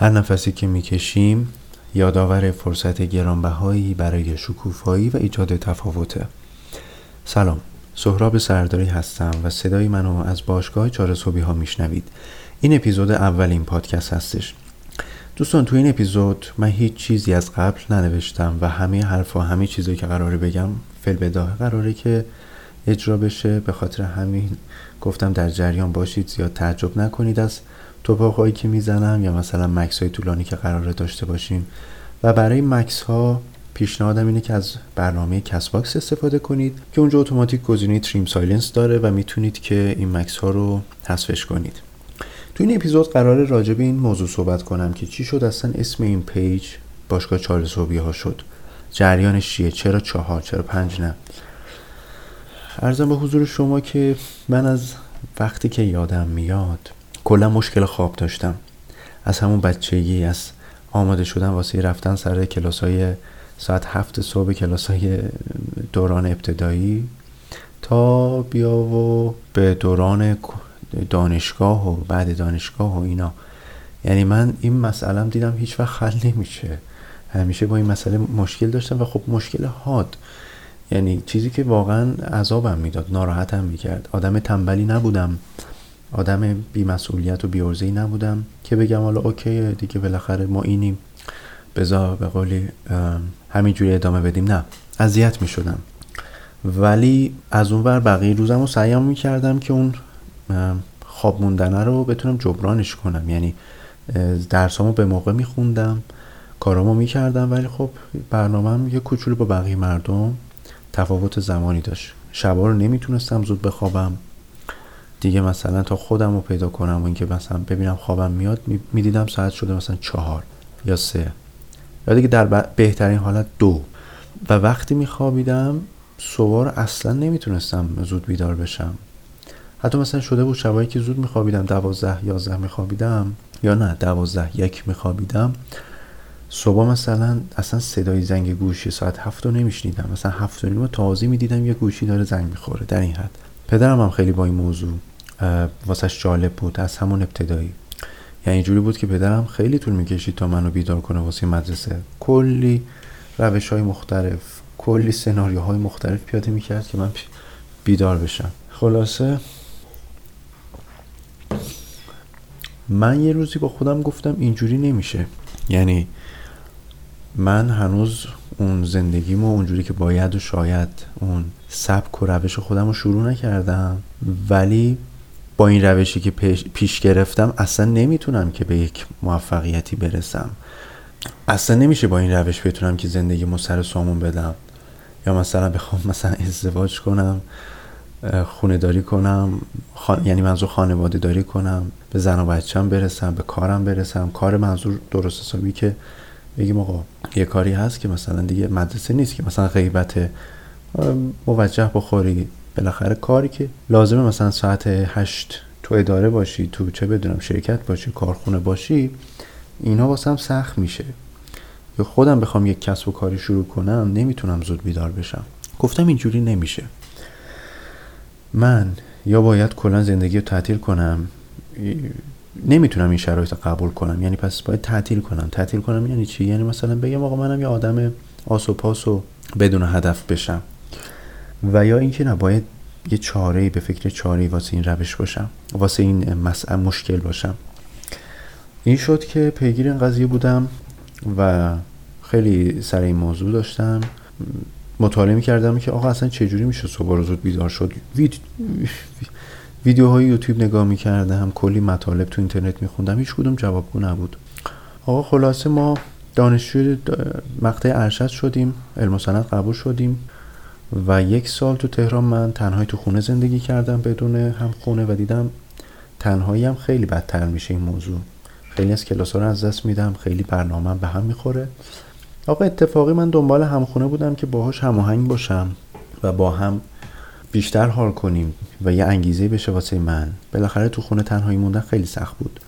هر نفسی که می‌کشیم یادآور فرصت گرانبهایی برای شکوفایی و ایجاد تفاوته. سلام سهراب سرداری هستم و صدای منو از باشگاه چهار صبحی ها میشنوید. این اپیزود اولین پادکست هستش. دوستان تو این اپیزود من هیچ چیزی از قبل ننوشتم و همه حرف و همه چیزی که قراره بگم فل بداه قراره که اجرا بشه. به خاطر همین گفتم در جریان باشید زیاد تعجب نکنید از تپق‌هایی که می‌زنم یا مثلا مکث های طولانی که قراره داشته باشیم. و برای مکث ها پیشنهادم اینه که از برنامه CastBox استفاده کنید که اونجا اتوماتیک گزینه trim silence داره و می‌تونید که این مکث ها رو حذفش کنید. تو این اپیزود قرار راجع به این موضوع صحبت کنم که چی شد اصلا اسم این page باشگاه چهار صبحی ها شد. جریانش چیه؟ چرا چهار؟ چرا پنج نه؟ عرضم به حضور شما که من از وقتی که یادم میاد کلا مشکل خواب داشتم. از همون بچگی از آماده شدن واسه رفتن سر کلاس های ساعت هفت صبح کلاس های دوران ابتدایی تا بیا و به دوران دانشگاه و بعد دانشگاه و اینا. یعنی من این مسئله دیدم هیچ وقت حل نمیشه. همیشه با این مسئله مشکل داشتم و خب مشکل حاد. یعنی چیزی که واقعا عذابم می‌داد ناراحتم می‌کرد. آدم تنبلی نبودم. آدم بیمسئولیت و بیورزهی نبودم که بگم حالا اوکی دیگه بالاخره ما اینیم. بزا به قولی همینجوری ادامه بدیم. نه اذیت می‌شدم. ولی از اون ور بقیه روزم رو سعیم می‌کردم که اون خواب موندنه رو بتونم جبرانش کنم. یعنی درسامو به موقع میخوندم کارامو می‌کردم ولی خب برنامه یه کوچولو با بقیه مردم تفاوت زمانی داشت. شبا رو نمی‌تونستم زود بخوابم. دیگه مثلا تا خودم رو پیدا کنم و اینکه مثلا ببینم خوابم میاد می‌دیدم ساعت شده مثلا چهار یا سه. یا دیگه در بهترین حالت دو. و وقتی میخوابیدم صبح اصلا نمی‌تونستم زود بیدار بشم. حتی مثلا شده بود شبایی که زود میخوابیدم دوازده یازده میخوابیدم یا نه دوازده یک میخوابیدم. صبح مثلا اصلا صدای زنگ گوشی ساعت هفت رو نمیشنیدم. مثلا هفت و نیم تازه می‌دیدم یه گوشی داره زنگ می‌خوره. در این حد. پدرم هم خیلی با این موضوع واسش جالب بود از همون ابتدایی. یعنی اینجوری بود که پدرم خیلی طول می‌کشید تا منو بیدار کنه واسه مدرسه. کلی روش های مختلف کلی سناریوهای مختلف پیاده می‌کرد که من بیدار بشم. خلاصه من یه روزی با خودم گفتم اینجوری نمیشه. یعنی من هنوز اون زندگیمو اونجوری که باید و شاید اون سبک و روش خودم رو شروع نکردم ولی با این روشی که پیش گرفتم اصلا نمی‌تونم که به یک موفقیتی برسم. اصلا نمیشه با این روش بتونم که زندگی سر سامون بدم. یا مثلا بخوام مثلا ازدواج کنم خونه داری کنم یعنی منظور خانواده داری کنم به زن و بچم برسم به کارم برسم. کار منظور درست حسابی که بگیم آقا یه کاری هست که مثلا دیگه مدرسه نیست که مثلا غیبت موجه بخوری. بالاخره کاری که لازمه مثلا ساعت هشت تو اداره باشی تو چه بدونم شرکت باشی کارخونه باشی اینا واسم سخت میشه. یا خودم بخوام یک کسب و کاری شروع کنم نمی‌تونم زود بیدار بشم. گفتم اینجوری نمیشه. من یا باید کلا زندگی رو تعطیل کنم نمی‌تونم این شرایط قبول کنم. یعنی پس باید تعطیل کنم. تعطیل کنم یعنی چی؟ یعنی مثلا بگم آقا منم یه آدم آس و پاس و بدون هدف بشم. و یا اینکه نباید یه چاره به فکر چاره واسه این روش باشم واسه این مسئله مشکل باشم. این شد که پیگیر این قضیه بودم و خیلی سر این موضوع داشتم. مطالعه می کردم که آقا اصلا چجوری میشه صبح رو زود بیدار شد؟ وید... ویدیوهای یوتیوب نگاه می کردم کلی مطالب تو اینترنت می خوندم هیچ کدوم جوابگو نبود. آقا خلاصه ما دانشجوی مقطع ارشد شدیم علم و قبول شدیم. و یک سال تو تهران من تنهایی تو خونه زندگی کردم بدون هم خونه و دیدم تنهایی هم خیلی بدتر میشه این موضوع. خیلی از کلاس رو از دست میدم خیلی برنامه به هم می‌خوره. آقا اتفاقی من دنبال همخونه بودم که باهاش هماهنگ باشم و با هم بیشتر حال کنیم و یه انگیزه بشه واسه من. بالاخره تو خونه تنهایی موندن خیلی سخت بود.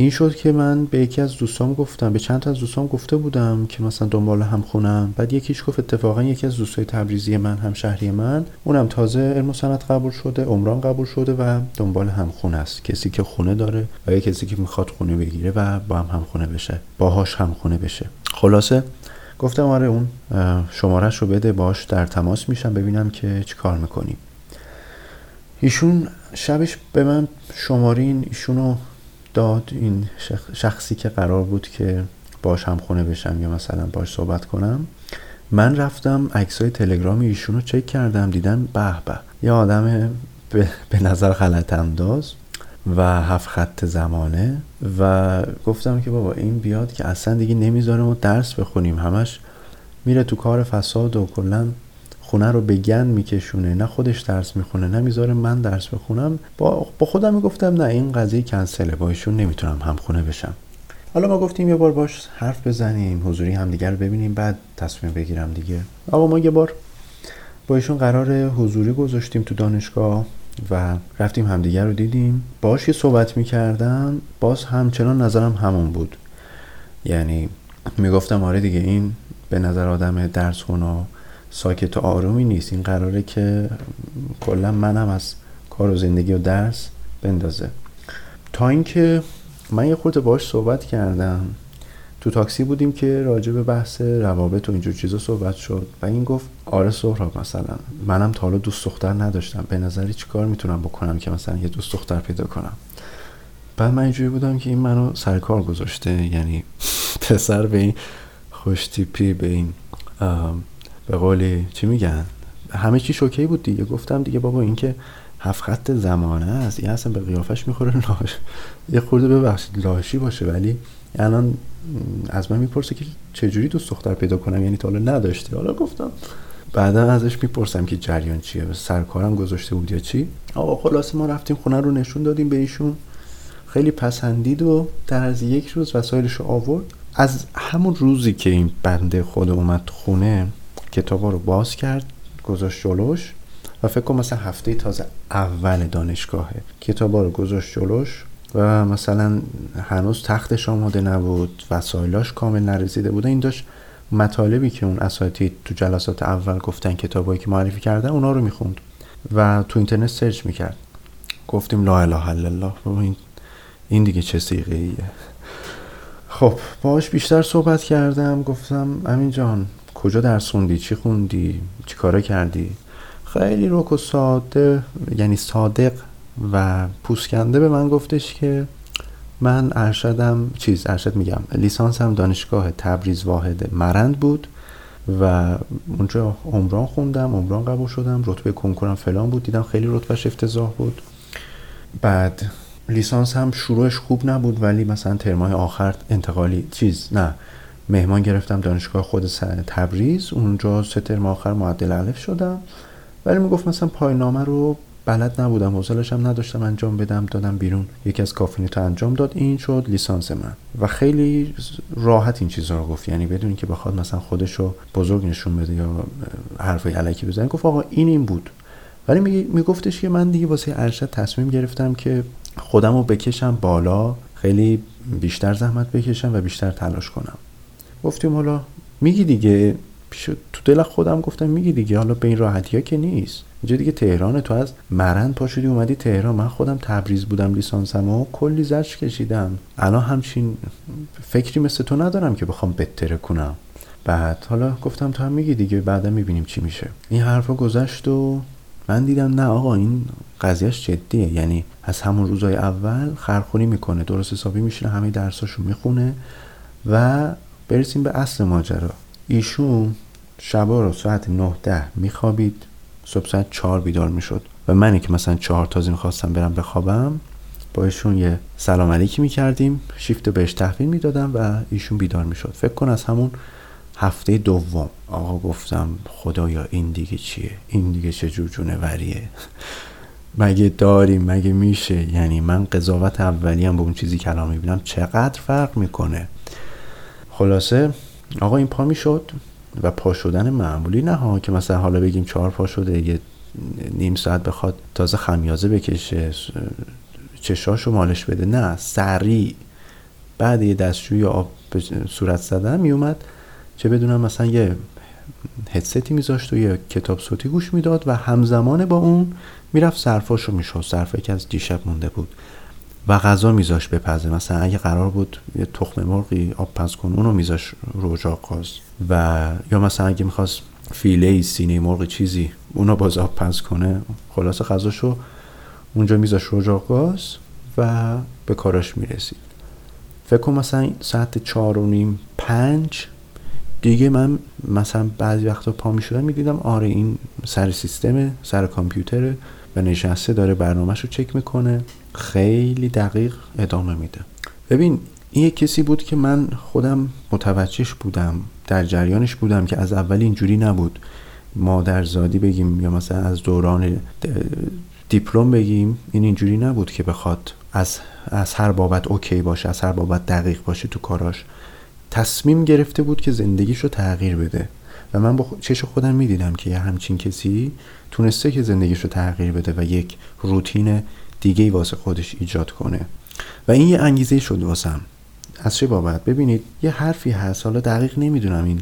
این شد که من به یکی از دوستام گفتم به چند تا از دوستام گفته بودم که مثلا دنبال هم خونم. بعد یکیش گفت اتفاقا یکی از دوستای تبریزی من هم شهری من. اونم تازه علم سنت قبول شده عمران قبول شده و دنبال هم خونه است. کسی که خونه داره و یه کسی که می‌خواد خونه بگیره و با هم هم خونه بشه باهاش هم خونه بشه. خلاصه گفتم آره اون شمارش رو بده باش در تماس میشم ببینم که چی کار می‌کنیم. ایشون شبش به من شمارین ایشونو داد این شخصی که قرار بود که باش هم خونه بشم یا مثلا باش صحبت کنم من رفتم عکسای تلگرام ایشون رو چک کردم دیدم به به یه آدم به نظر غلط انداز و هفت خط زمانه و گفتم که بابا این بیاد که اصلا دیگه نمی‌ذاره ما درس بخونیم همش میره تو کار فساد و کلا خونه رو به گن میکشونه نه خودش درس می‌خونه نه می‌ذاره من درس بخونم با, با خودم می‌گفتم نه این قضیه کنسله با ایشون نمی‌تونم هم خونه بشم. حالا ما گفتیم یه بار باش حرف بزنیم حضوری همدیگر رو ببینیم بعد تصمیم بگیرم دیگه. آقا ما یه بار با ایشون قرار حضوری گذاشتیم تو دانشگاه و رفتیم همدیگر رو دیدیم. باش یه صحبت می‌کردم باز همچنان نظرم همون بود. یعنی می‌گفتم آره دیگه این به نظر آدم درس خونه ساکت و آرومی نیست. این قراره که کلا منم از کار و زندگی و درس بندازه. تا اینکه من یه خورده باش صحبت کردم. تو تاکسی بودیم که راجع به بحث روابط و اینجور چیزا صحبت شد و این گفت آره سهراب مثلا. منم تا حالا دوست دختر نداشتم. به نظری چی کار می‌تونم بکنم که مثلا یه دوست دختر پیدا کنم؟ بعد من اینجوری بودم که این منو سرکار گذاشته. یعنی پسر به این خوش تیپی به این به قولی چی میگن؟ همه چی شوکی بود دیگه. گفتم دیگه بابا این که هفت خط زمانه است. این اصلا به قیافش می‌خوره لاش. یه خورده ببخشید لاشی باشه ولی الان از من می‌پرسه که چجوری دوست دختر پیدا کنم؟ یعنی تا حالا نداشتی حالا گفتم بعدا ازش می‌پرسم که جریان چیه؟ سرکارم گذاشته بود یا چی؟ آقا خلاصه ما رفتیم خونه رو نشون دادیم به ایشون. خیلی پسندید و در از یک روز وسایلش رو آورد. از همون روزی که این بنده خود اومد خونه کتابا رو باز کرد گذاشت جلوش و فکر کنم مثلا هفته تازه اول دانشگاهه. کتابا رو گذاشت جلوش و مثلا هنوز تختش آماده نبود وسایلاش کامل نرسیده بوده. این داشت مطالبی که اون اساتید تو جلسات اول گفتن کتابایی که معرفی کردن اونا رو می‌خوند و تو اینترنت سرچ می‌کرد. گفتیم لا اله الا الله این این دیگه چه سیغه خب باش بیشتر صحبت کردم گفتم امین جان کجا درس خوندی؟ چی خوندی؟ چی کارا کردی؟ خیلی روک و ساده یعنی صادق و پوسکنده به من گفتش که من ارشدم چیز ارشد میگم لیسانسم دانشگاه تبریز واحد مرند بود و اونجا عمران خوندم عمران قبول شدم رتبه کنکورم فلان بود دیدم خیلی رتبهش افتضاح بود. بعد لیسانس هم شروعش خوب نبود ولی مثلا ترمای آخر انتقالی چیز نه مهمان گرفتم دانشگاه خود تبریز. اونجا سه ترم آخر معدل الف شدم. ولی می‌گفت مثلا پایانامه رو بلد نبودم حوصلش هم نداشتم انجام بدم دادم بیرون. یکی از کافینیت انجام داد این شد لیسانس من. و خیلی راحت این چیزها رو گفت. یعنی بدون که بخواد مثلا خودش رو بزرگ نشون بده یا حرفای علکی بزنه گفت آقا این این بود. ولی میگفتش که من دیگه واسه ارشد تصمیم گرفتم که خودم رو بکشم بالا خیلی بیشتر زحمت بکشم و بیشتر تلاش کنم. گفتیم حالا میگی دیگه. پیش تو دل خودم گفتم میگی دیگه. حالا به این راحتی ها که نیست. اینجا دیگه تهران تو از مرند پاشدی اومدی تهران. من خودم تبریز بودم لیسانسم و کلی زرش کشیدم. الان همچین فکری مثل تو ندارم که بخوام بتره کنم. بعد حالا گفتم تو هم میگی دیگه. بعدا می‌بینیم چی میشه. این حرفا گذشت و من دیدم نه آقا این قضیهش جدیه. یعنی از همون روزای اول خرخونی می‌کنه. درست حسابی میشینه همه درساشو می‌خونه و برسیم به اصل ماجرا. ایشون شبا رو ساعت 9 ده میخوابید. صبح ساعت 4 بیدار می‌شد. و منی که مثلا چهار تازه می‌خواستم برم بخوابم با ایشون یه سلام علیکی می‌کردیم. شیفت بهش تحویل می‌دادم و ایشون بیدار می‌شد. فکر کن از همون هفته دوم. آقا گفتم خدایا این دیگه چیه؟ این دیگه چه جور وریه؟ مگه داریم؟ مگه میشه؟ یعنی من قضاوت اولی هم به اون چیزی که الان می‌بینم چقدر فرق می‌کنه؟ خلاصه آقا این پا می‌شد و پا شدن معمولی نه ها که مثلا حالا بگیم چهار پا شده یه نیم ساعت بخواد تازه خمیازه بکشه چشاشو مالش بده نه سریع. بعد یه دستشوی آب به صورت زدن میومد چه بدونم مثلا یه هدستی میذاشت و یه کتاب صوتی گوش می‌داد و همزمان با اون می‌رفت صرفاشو می‌شد صرفه که از دیشب مونده بود. و غذا میذاش بپزه مثلا اگه قرار بود یه تخم مرغی آب پز کن اونو میذاش رجاق قاز. و یا مثلا اگه می‌خواست فیله سینه مرغ چیزی اونو باز آب پز کنه خلاص غذاشو اونجا میذاش رجاق گاز و به کارش می‌رسید. فکر کنم مثلا ساعت چهار و نیم پنج دیگه من مثلا بعضی وقتا پا می شدم آره این سر سیستم سر کامپیوتر و نشسته داره برنامهش رو چک می‌کنه. خیلی دقیق ادامه میده. ببین این یک کسی بود که من خودم متوجهش بودم در جریانش بودم که از اول اینجوری نبود مادرزادی بگیم یا مثلا از دوران دیپلم بگیم این اینجوری نبود که بخواد از, از هر بابت اوکی باشه از هر بابت دقیق باشه تو کاراش. تصمیم گرفته بود که زندگیش رو تغییر بده. و من با چش خودم می‌دیدم که یه همچین کسی تونسته که زندگیش رو تغییر بده و یک روتین دیگه واسه خودش ایجاد کنه. و این یه انگیزه شد واسم. از چه بابت؟ ببینید یه حرفی هست. حالا دقیق نمی‌دونم این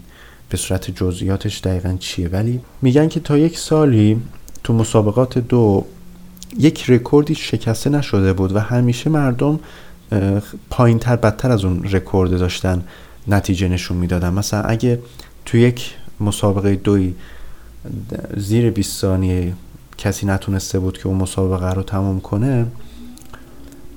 به صورت جزئیاتش دقیقا چیه ولی میگن که تا یک سالی تو مسابقات دو یک رکوردی شکسته نشده بود و همیشه مردم پایین تر بدتر از اون رکورد داشتن نتیجه نشون می‌دادن. مثلا اگه تو یک مسابقه دوی زیر 20 ثانیه کسی نتونسته بود که اون مسابقه رو تمام کنه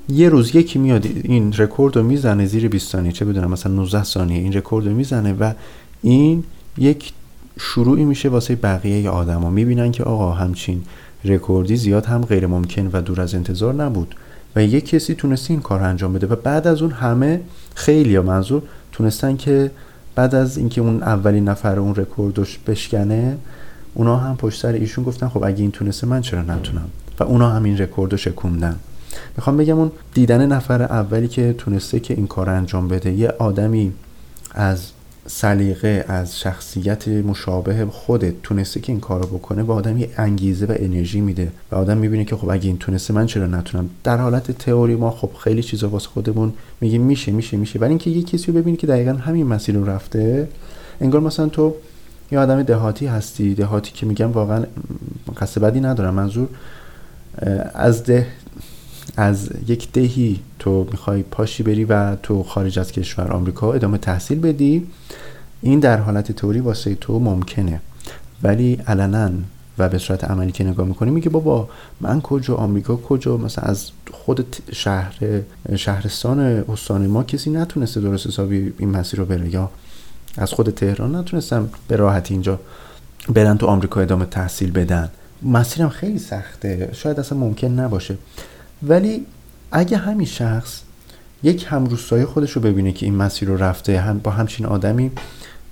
یه روز یکی میاد این رکورد رو می‌زنه زیر 20 ثانیه چه بدونم مثلا 19 ثانیه این رکورد رو می‌زنه و این یک شروعی میشه واسه بقیه آدما. می‌بینن که آقا همچین رکوردی زیاد هم غیر ممکن و دور از انتظار نبود و یک کسی تونسته این کار انجام بده و بعد از اون همه خیلی منظور تونستن که بعد از اینکه اون اولین نفر اون رکوردش بشکنه اونا هم پشت سر ایشون گفتن خب اگه این تونسته من چرا نتونم؟ و اونا هم این رکوردو شکوندن. می‌خوام بگم اون دیدن نفر اولی که تونسته که این کار انجام بده یه آدمی از سلیقه از شخصیت مشابه خودت تونسته که این کارو بکنه به آدم یه انگیزه و انرژی میده و آدم می‌بینه که خب اگه این تونسته من چرا نتونم؟ در حالت تئوری ما خب خیلی چیزا واسه خودمون میگیم میشه میشه میشه. ولی اینکه یه کسی رو ببینی که دقیقا همین مسیر رو رفته انگار مثلا تو یه آدم دهاتی هستی دهاتی که میگم واقعا قصد بدی ندارم منظور از ده از یک دهی تو می‌خوای پاشی بری و تو خارج از کشور آمریکا ادامه تحصیل بدی این در حالت توری واسه تو ممکنه. ولی علنا و به صورت عملی که نگاه می‌کنی میگه بابا من کجا آمریکا کجا؟ مثلا از خود شهر شهرستان استان ما کسی نتونسته درست حسابی این مسیر رو بره. یا از خود تهران نتونستم به راحتی اینجا برن تو آمریکا ادامه تحصیل بدن. مسیرم خیلی سخته. شاید اصلا ممکن نباشه. ولی اگه همین شخص یک همروستای خودش رو ببینه که این مسیر رو رفته هم با همچین آدمی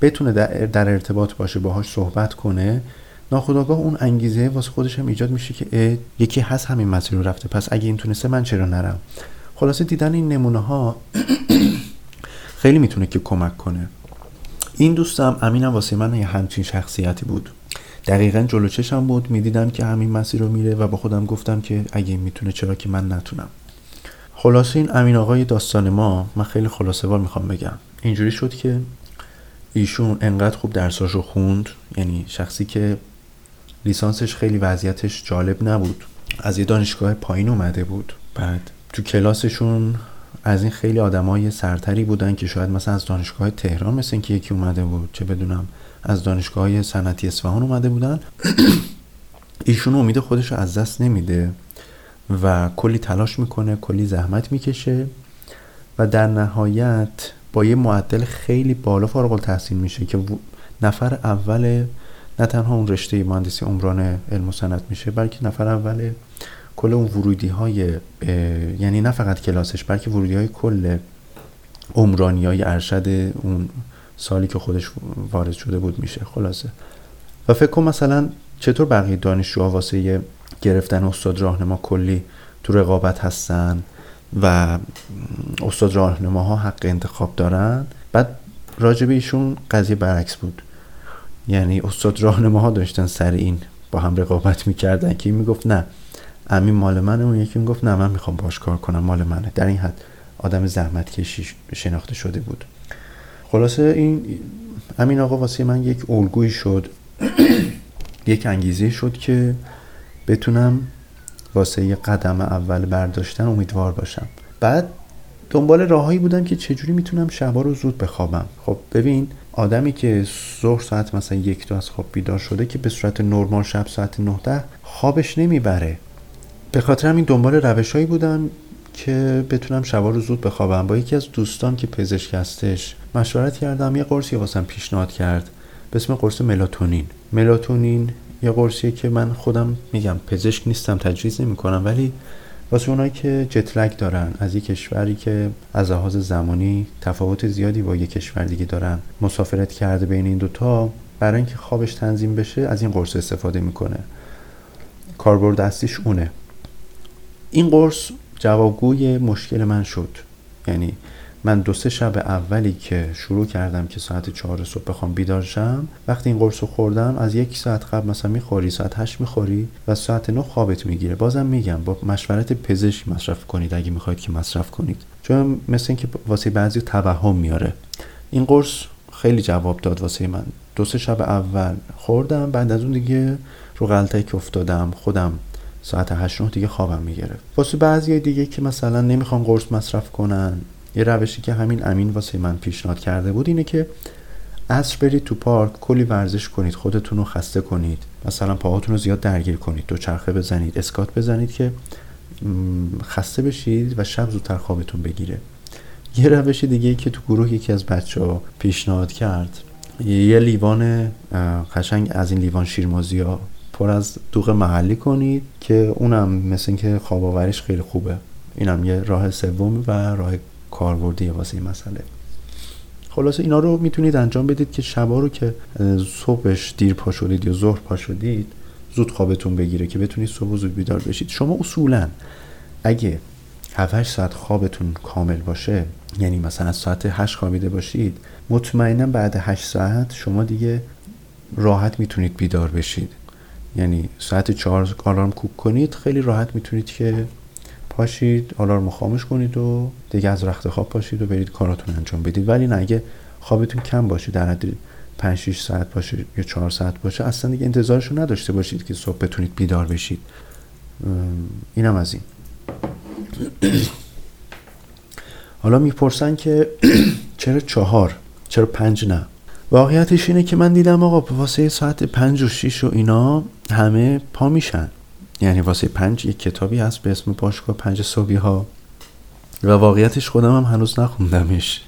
بتونه در, ارتباط باشه باهاش صحبت کنه ناخداگاه اون انگیزه واسه خودش هم ایجاد میشه که یکی هست همین مسیر رو رفته. پس اگه این تونسته من چرا نرم؟ خلاصه دیدن این نمونه ها خیلی می‌تونه که کمک کنه. این دوستم امینم واسه من یه همچین شخصیتی بود. دقیقا جلو چشم بود. می‌دیدم که همین مسیر رو میره و با خودم گفتم که اگه می‌تونه چرا که من نتونم. خلاصه این امین آقای داستان ما من خیلی خلاصه وار می‌خوام بگم. اینجوری شد که ایشون انقدر خوب درساشو خوند. یعنی شخصی که لیسانسش خیلی وضعیتش جالب نبود. از یه دانشگاه پایین اومده بود. بعد تو کلاسشون از این خیلی آدمای سرتری بودن که شاید مثلا از دانشگاه تهران مثل اینکه یکی اومده بود. چه بدونم. از دانشگاه صنعتی اصفهان اومده بودن. ایشون امید خودش رو از دست نمیده و کلی تلاش می‌کنه کلی زحمت می‌کشه و در نهایت با یه معدل خیلی بالا فارغ التحصیل میشه که نفر اول نه تنها اون رشته مهندسی عمران علم و صنعت میشه بلکه نفر اول کل اون ورودی های یعنی نه فقط کلاسش بلکه ورودی های کل عمرانی های ارشد اون سالی که خودش وارد شده بود میشه. خلاصه. و فکر کن مثلا چطور بقیه دانشجوها واسه گرفتن استاد راهنما کلی تو رقابت هستن و استاد راهنماها حق انتخاب دارن؟ بعد راجب ایشون قضیه برعکس بود. یعنی استاد راهنماها داشتن سر این با هم رقابت می‌کردن که این می‌گفت نه امین مال منه. اون یکی می‌گفت نه من می‌خوام باش کار کنم مال منه. در این حد آدم زحمت کشی شناخته شده بود. خلاصه این همین آقا واسه من یک الگویی شد. یک انگیزه شد که بتونم واسه یه قدم اول برداشتن امیدوار باشم. بعد دنبال راههایی بودم که چجوری می‌تونم شبا رو زود بخوابم. خب ببین آدمی که ظهر ساعت مثلا یک دو از خواب بیدار شده که به صورت نرمال شب ساعت 19 خوابش نمی‌بره. به خاطر همین دنبال روشهایی بودم که بتونم شبا رو زود بخوابم. با یکی از دوستان که پزشک هستش مشورت کردم یه قرصی واسم پیشنهاد کرد. به اسم قرص ملاتونین. ملاتونین یه قرصیه که من خودم میگم پزشک نیستم تجویز نمی کنم ولی واسه اونایی که جتلک دارن از یک کشوری که از لحاظ زمانی تفاوت زیادی با یک کشور دیگه دارن مسافرت کرده بین این دوتا برای اینکه خوابش تنظیم بشه از این قرص استفاده می‌کنه. کاربرد اصلیش اونه. این قرص جوابگوی مشکل من شد. یعنی من دو سه شب اولی که شروع کردم که ساعت چهار صبح بخوام بیدار شم وقتی این قرص خوردم از یک ساعت قبل مثلا می‌خوری ساعت هشت می‌خوری و ساعت نه خوابت می‌گیره. بازم میگم با مشورت پزشک مصرف کنید اگه می‌خواید که مصرف کنید. چون مثل اینکه واسه بعضی توهم میاره. این قرص خیلی جواب داد واسه من. دو سه شب اول خوردم بعد از اون دیگه رو غلطه که افتادم خودم ساعت هشت نه دیگه خوابم می‌گرفت. واسه بعضی دیگه که مثلا نمی‌خوان قرص مصرف کنن یه روشی که همین امین واسه من پیشنهاد کرده بود اینه که عصر برید تو پارک کلی ورزش کنید خودتون رو خسته کنید. مثلا پاهاتون رو زیاد درگیر کنید دوچرخه بزنید اسکات بزنید که خسته بشید و شب زودتر خوابتون بگیره. یه روش دیگه که تو گروه یکی از بچه ها پیشنهاد کرد یه لیوان قشنگ از این لیوان شیرمازی ها پر از دوغ محلی کنید که اونم مثل اینکه خواب آوریش خیلی خوبه. اینم یه راه سوم و راه کاربردی واسه این مسئله. خلاصه اینا رو می‌تونید انجام بدید که شبا رو که صبحش دیر پا شدید یا ظهر پا شدید زود خوابتون بگیره که بتونید صبح زود بیدار بشید. شما اصولا اگه 7 ساعت خوابتون کامل باشه یعنی مثلا از ساعت 8 خوابیده باشید مطمئنا بعد 8 ساعت شما دیگه راحت می‌تونید بیدار بشید. یعنی ساعت 4 آلارم کوک کنید خیلی راحت می‌تونید که پاشید آلارم خاموش کنید و دیگه از رخت خواب پاشید و برید کاراتون انجام بدید. ولی نه اگه خوابتون کم باشه در حد 5 6 ساعت باشه یا 4 ساعت باشه اصلا دیگه انتظارشو نداشته باشید که صبح بتونید بیدار بشید. اینم از این. حالا می‌پرسن که چرا چهار؟ چرا پنج نه؟ واقعیتش اینه که من دیدم آقا واسه ساعت پنج و شیش و اینا همه پا میشن. یعنی واسه پنج یک کتابی هست به اسم باشگاه پنج صبحی ها و واقعیتش خودم هم هنوز نخوندمش.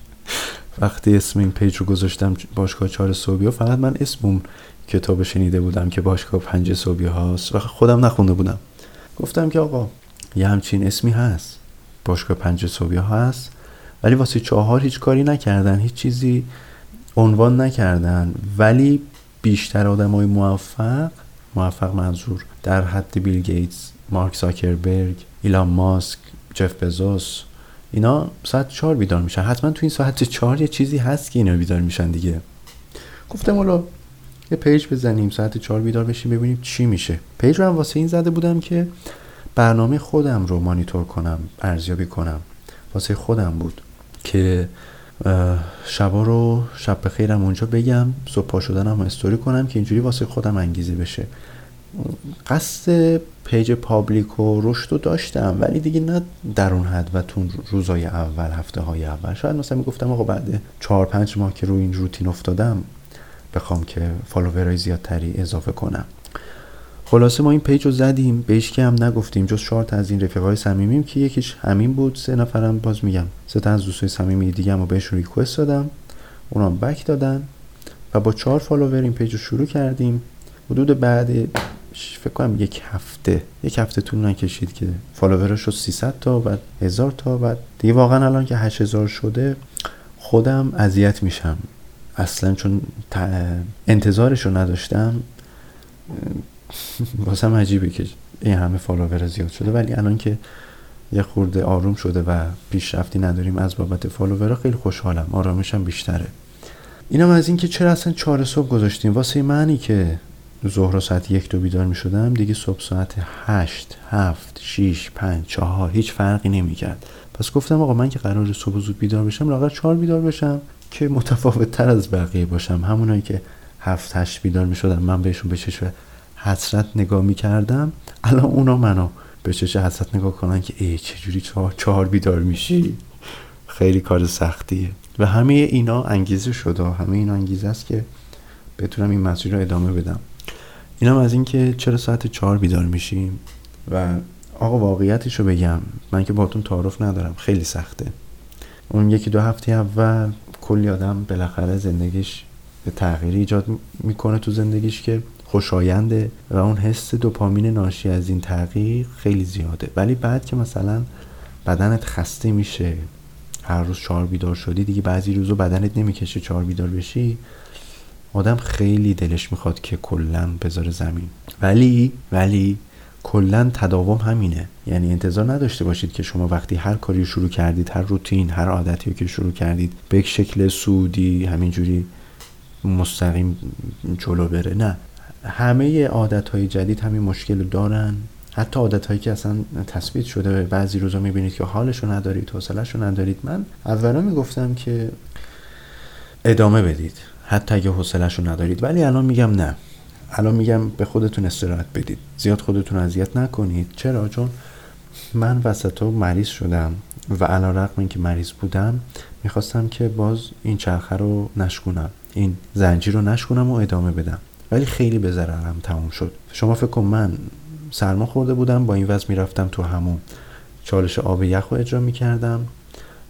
وقتی اسم این پیج رو گذاشتم باشگاه چهار صبحی ها فقط من اسم اون کتاب شنیده بودم که باشگاه پنج صبحی هاست و خودم نخونده بودم. گفتم که آقا یه همچین اسمی هست. باشگاه پنج صبحی ها هست ولی واسه چهار هیچ کاری نکردن هیچ چیزی عنوان نکردن. ولی بیشتر آدم های موفق موفق منظور. در حد بیل گیتس مارک زاکربرگ ایلان ماسک جف بزوس اینا ساعت چهار بیدار میشن. حتما تو این ساعت چهار یه چیزی هست که اینا بیدار میشن دیگه. گفتم حالا یه page بزنیم ساعت چهار بیدار بشیم ببینیم چی میشه. page رو هم واسه این زده بودم که برنامه خودم رو مانیتور کنم ارزیابی کنم. واسه خودم بود که شبا رو شب بخیرم اونجا بگم صبح پا شدنم استوری کنم که اینجوری واسه خودم انگیزه بشه. قصد page public و رشد رو داشتم ولی دیگه نه در اون حد و تو روزای اول هفته های اول. شاید مثلا می‌گفتم آقا بعد چهار پنج ماه که روی این روتین افتادم بخوام که follower های زیادتری اضافه کنم. خلاصه ما این page رو زدیم بهش که هم نگفتیم جز چهار تا از این رفیقای صمیمیم که یکیش همین بود سه نفرم باز میگم. سه تا از دوستای صمیمی دیگه هم بهشون request دادم. اونام back دادن و با چهار follower این page رو شروع کردیم. حدود بعد فکر کنم یک هفته یک هفته طول نکشید که follower ش شد 300 تا و هزار تا و دیگه واقعا الان که 8000 شده خودم اذیت میشم. اصلا چون انتظارش رو نداشتم. واسم عجیبه که این همه فالوور زیاد شده ولی الان که یه خورده آروم شده و پیشرفتی نداریم از بابت فالوورها خیلی خوشحالم. آرامشم بیشتره. اینم از اینکه چرا اصلا چهار صبح گذاشتیم؟ واسه معنی که ظهر ساعت یک دو بیدار می شدم دیگه صبح ساعت هشت هفت شیش پنج چهار هیچ فرقی نمی کرد پس گفتم آقا من که قرار صبح زود بیدار بشم لاغر چهار بیدار بشم که متفاوت تر از بقیه باشم. همونایی که هفت هشت بیدار می شدم من بهشون به چشم حسرت نگاه می کردم الان اونا منو به چشم حسرت نگاه کنن که ای چجوری چهار, چهار بیدار میشی؟ خیلی کار سختیه. و همه اینا انگیزه شده همه اینا انگیزه است که بتونم این مسیر رو ادامه بدم. اینم از اینکه چرا ساعت چهار بیدار میشیم؟ و آقا واقعیتش رو بگم. من که باتون تعارف ندارم. خیلی سخته. اون یکی دو هفته اول کلی آدم بالاخره زندگیش به تغییری ایجاد می‌کنه تو زندگیش که خوشاینده و اون حس دوپامین ناشی از این تغییر خیلی زیاده. ولی بعد که مثلا بدنت خسته میشه هر روز چهار بیدار شدی دیگه بعضی روزو بدنت نمی‌کشه چهار بیدار بشی آدم خیلی دلش می‌خواد که کلا بذاره زمین. ولی ولی کلا تداوم همینه. یعنی انتظار نداشته باشید که شما وقتی هر کاری شروع کردید هر روتین هر عادتی که شروع کردید به شکل سودی همینجوری مستقیم جلو بره. نه. همه عادت های جدید همین مشکل دارن. حتی عادت هایی که اصلا تثبیت شده بعضی روزا می‌بینید که حالشو ندارید حوصلهشو ندارید. من اولا می‌گفتم که ادامه بدید. حتی اگه حوصلهشو ندارید. ولی الان میگم نه. الان میگم به خودتون استراحت بدید. زیاد خودتون اذیت نکنید. چرا؟ چون من وسط مریض شدم و علا رقم این که مریض بودم می‌خواستم که باز این چرخه رو نشکنم این زنجیر رو نشکنم و ادامه بدم. ولی خیلی به ضررم تموم شد. شما فکر کن من سرما خورده بودم با این وضع می‌رفتم تو همون چالش آب یخ رو اجرا می‌کردم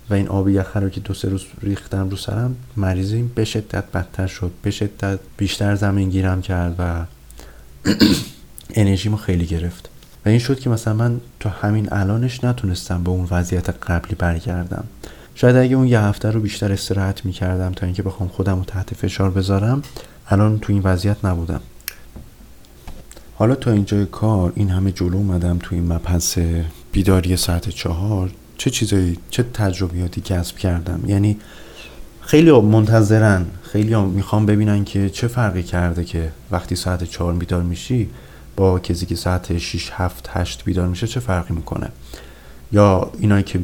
و این آب یخ رو که دو سه روز ریختم رو سرم مریضیم. به شدت بدتر شد. به شدت بیشتر زمین گیرم کرد و انرژیمو خیلی گرفت. و این شد که مثلا من تا همین الانش نتونستم به اون وضعیت قبلی برگردم. شاید اگه اون یه هفته رو بیشتر استراحت می‌کردم تا اینکه بخوام خودم رو تحت فشار بذارم الان تو این وضعیت نبودم. حالا تا اینجای کار این همه جلو اومدم تو این مبحث بیداری ساعت چهار چه چیزایی چه تجربیاتی کسب کردم. یعنی خیلی منتظرن خیلی می‌خوام ببینن که چه فرقی کرده که وقتی ساعت چهار بیدار میشی با کسی که ساعت 6 7 8 بیدار میشه چه فرقی می‌کنه؟ یا اینایی که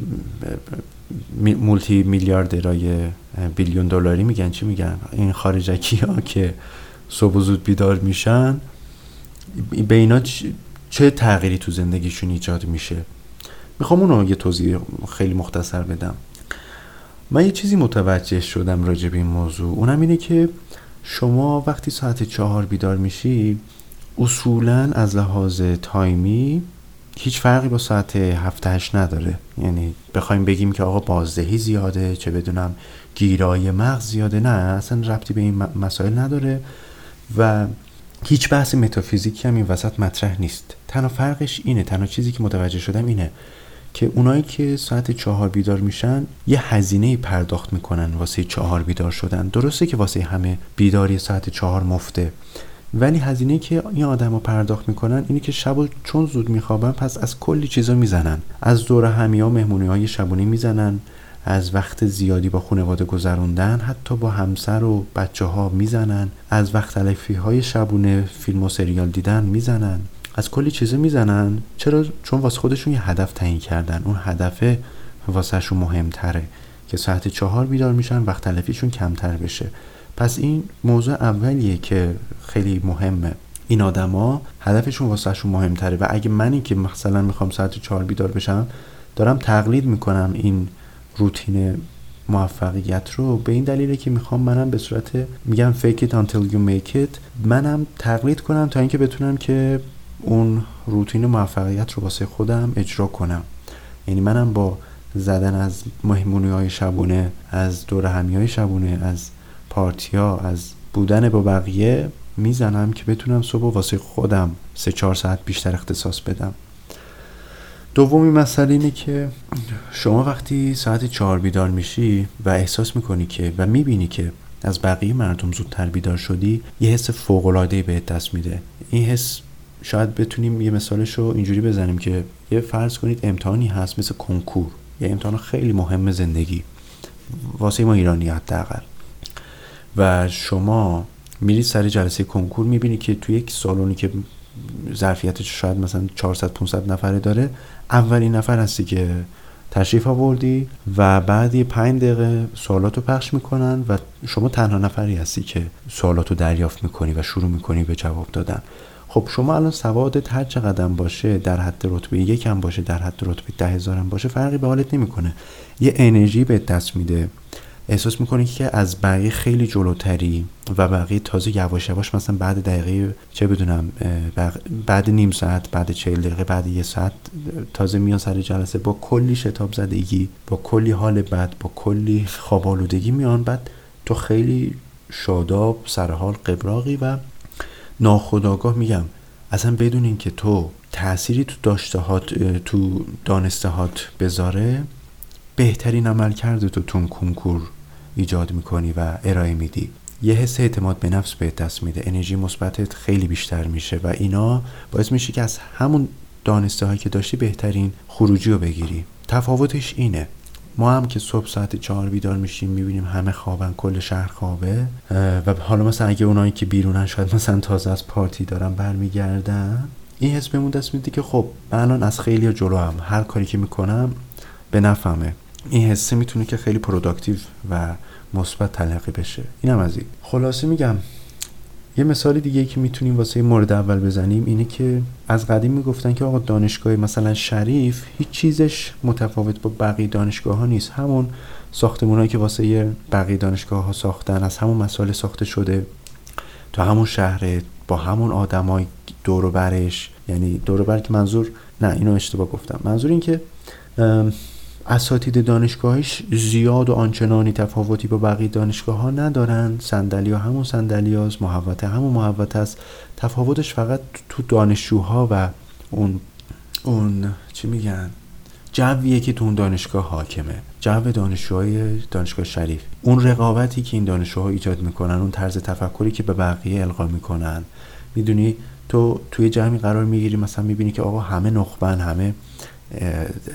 مولتی میلیاردرای بیلیون دلاری میگن. چی میگن؟ این خارجکی ها که صبح زود بیدار میشن. به اینا چه تغییری تو زندگیشون ایجاد میشه؟ می‌خوام اونو یه توضیح خیلی مختصر بدم. من یه چیزی متوجه شدم راجع به این موضوع. اونم اینه که شما وقتی ساعت چهار بیدار میشی اصولا از لحاظ تایمی هیچ فرقی با ساعت هفته هشت نداره. یعنی بخوایم بگیم که آقا بازدهی زیاده چه بدونم گیرای مغز زیاده. نه اصلا ربطی به این مسائل نداره و هیچ بحث متافیزیکی هم این وسط مطرح نیست. تنها فرقش اینه تنها چیزی که متوجه شدم اینه که اونایی که ساعت چهار بیدار میشن یه هزینه پرداخت می‌کنن واسه چهار بیدار شدن. درسته که واسه همه بیداری ساعت چهار مفته. ولی هزینه که این آدم رو پرداخت می‌کنن اینه که شب چون زود میخوابن پس از کلی چیزا می‌زنن. از دور همی ها مهمونی های شبونی می‌زنن. از وقت زیادی با خانواده گذروندن حتی با همسر و بچه ها می‌زنن. از وقت تلفی های شبونه فیلم و سریال دیدن می‌زنن. از کلی چیزا می‌زنن. چرا؟ چون واسه خودشون یه هدف تعیین کردن. اون هدف واسهشون مهمتره که ساعت چهار بیدار میشن وقت تلفیشون کمتر بشه. پس این موضوع اولیه که خیلی مهمه. این آدما هدفشون واسهشون مهمتره و اگه منی که مثلا می‌خوام ساعت چهار بیدار بشم دارم تقلید می‌کنم این روتین موفقیت رو. به این دلیله که می‌خوام منم به صورت میگم fake it until you make منم تقلید کنم تا اینکه بتونم که اون روتین موفقیت رو واسه خودم اجرا کنم. یعنی منم با زدن از مهمونی های شبونه از دور همی های شبونه از پارتیا از بودن با بقیه می‌زنم که بتونم صبح واسه خودم سه چهار ساعت بیشتر اختصاص بدم. دومی مسئله اینه که شما وقتی ساعت چهار بیدار میشی و احساس می‌کنی که و می‌بینی که از بقیه مردم زودتر بیدار شدی یه حس فوقلادهی به دست میده. این حس شاید بتونیم یه مثالش رو اینجوری بزنیم که یه فرض کنید امتحانی هست مثل کنکور. یه امتحان خیلی مهم زندگی. واسه ما ایرانی حداقل. و شما میرید سر جلسه کنکور می‌بینی که توی یک سالونی که ظرفیتش شاید مثلا 400 500 نفره داره اولین نفر هستی که تشریف آوردی و بعد یه پنج دقیقه سوالاتو پخش می‌کنن و شما تنها نفری هستی که سوالاتو دریافت می‌کنی و شروع می‌کنی به جواب دادن. خب شما الان سوادت هر چقدر باشه در حد رتبه یکم باشه در حد رتبه ده هزارم باشه فرقی به حالت نمی‌کنه. یه انرژی به دست میده. احساس می‌کنی که از بقیه خیلی جلوتری و بقیه تازه یواش یواش مثلا بعد دقیقه چه بدونم بعد نیم ساعت بعد چهل دقیقه بعد یه ساعت تازه میان سر جلسه با کلی شتاب زدگی با کلی حال بد با کلی خواب آلودگی میان بعد تو خیلی شاداب سرحال قبراقی و ناخداگاه میگم. اصلا بدون اینکه تو تأثیری تو داشته تو دانسته هات بذاره بهترین عمل کرده تو تون کنکور ایجاد می‌کنی و ارائه میدی. یه حس اعتماد به نفس به دست میده. انرژی مثبتت خیلی بیشتر میشه و اینا باعث میشه که از همون دانسته هایی که داشتی بهترین خروجی رو بگیری. تفاوتش اینه. ما هم که صبح ساعت چهار بیدار میشیم می‌بینیم همه خوابن کل شهر خوابه و حالا مثلا اگه اونایی که بیرونن شاید مثلا تازه از پارتی دارن برمیگردن این حس بهمون دست میده که خب من الان از خیلی جلو هم هر کاری که می‌کنم به نفهمه این حسه می‌تونه که خیلی productive و مثبت تلقی بشه. اینم از این. خلاصه میگم یه مثال دیگه که می‌تونیم واسه مورد اول بزنیم اینه که از قدیم می‌گفتن که آقا دانشگاه مثلا شریف هیچ چیزش متفاوت با بقیه دانشگاه ها نیست. همون ساختمونایی که واسه یه بقیه دانشگاه ها ساختن از همون مصالح ساخته شده تو همون شهر با همون آدمای دور برش. یعنی دور بر که منظور نه اینو اشتباه گفتم. منظور این که اساتید دانشگاهش زیاد و آنچنانی تفاوتی با بقیه دانشگاه ها ندارن. صندلی ها همون صندلی هاست همون محوطه است. تفاوتش فقط تو دانشجوها و اون اون چی میگن؟ جویه که تو اون دانشگاه حاکمه. جو دانشجوهای دانشگاه شریف. اون رقابتی که این دانشجوها ایجاد می‌کنن اون طرز تفکری که به بقیه القا می‌کنن. می‌دونی تو توی جمعی قرار می‌گیری مثلا می‌بینی که آقا همه نخبن همه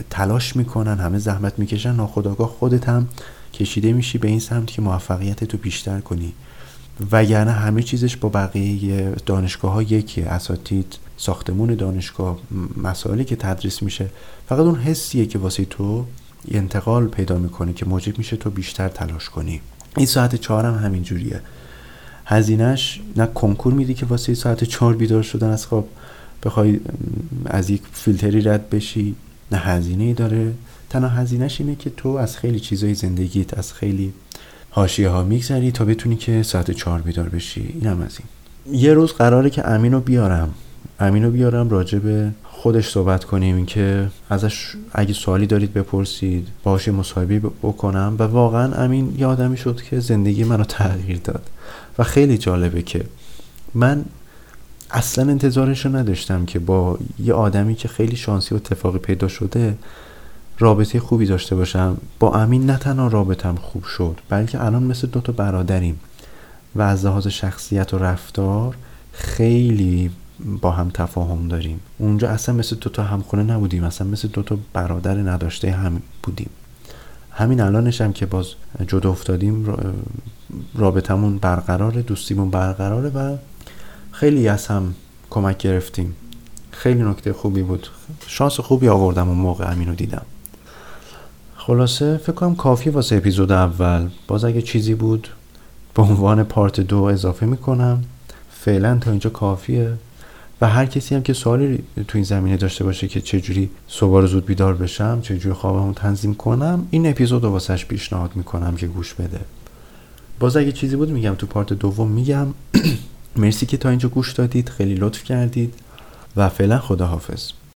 تلاش می‌کنن همه زحمت می‌کشن ناخداگاه خودت هم کشیده میشی به این سمت که موفقیت تو بیشتر کنی. وگرنه همه چیزش با بقیه دانشگاه ها یکی اساتید ساختمون دانشگاه مسائلی که تدریس میشه فقط اون حسیه که واسه تو انتقال پیدا می‌کنه که موجب میشه تو بیشتر تلاش کنی. این ساعت چهار هم همین جوریه. هزینهش نه کنکور میدی که واسه ساعت چهار بیدار شدن از خواب بخوای از یک فیلتری رد بشی نه هزینه ای داره. تنها هزینهش اینه که تو از خیلی چیزای زندگیت از خیلی حاشیه ها میگذری تا بتونی که ساعت چهار بیدار بشی. اینم از این. یه روز قراره که امینو بیارم. امینو بیارم راجع به خودش صحبت کنیم که ازش اگه سوالی دارید بپرسید باهاش مصاحبه بکنم. و واقعا امین یه آدمی شد که زندگی منو تغییر داد. و خیلی جالبه که من اصلا انتظارش رو نداشتم که با یه آدمی که خیلی شانسی و اتفاقی پیدا شده رابطه خوبی داشته باشم. با امین نه تنها رابطم خوب شد بلکه الان مثل دوتا برادریم و از لحاظ شخصیت و رفتار خیلی با هم تفاهم داریم. اونجا اصلا مثل دوتا همخونه نبودیم اصلا مثل دوتا برادر نداشته هم بودیم. همین الانش هم که باز جدا افتادیم رابطمون برقراره دوستیمون برقراره و خیلی از هم کمک گرفتیم. خیلی نکته خوبی بود. شانس خوبی آوردم اون موقع امینو دیدم. خلاصه فکر کنم کافی واسه اپیزود اول. باز اگه چیزی بود به عنوان پارت دو اضافه می‌کنم. فعلا تا اینجا کافیه. و هر کسی هم که سوالی تو این زمینه داشته باشه که چجوری صبح زود بیدار بشم چجوری خوابمو تنظیم کنم این اپیزود رو واسش پیشنهاد می‌کنم که گوش بده. باز اگه چیزی بود میگم تو پارت دوم میگم. مرسی که تا اینجا گوش دادید. خیلی لطف کردید. و فعلا خداحافظ.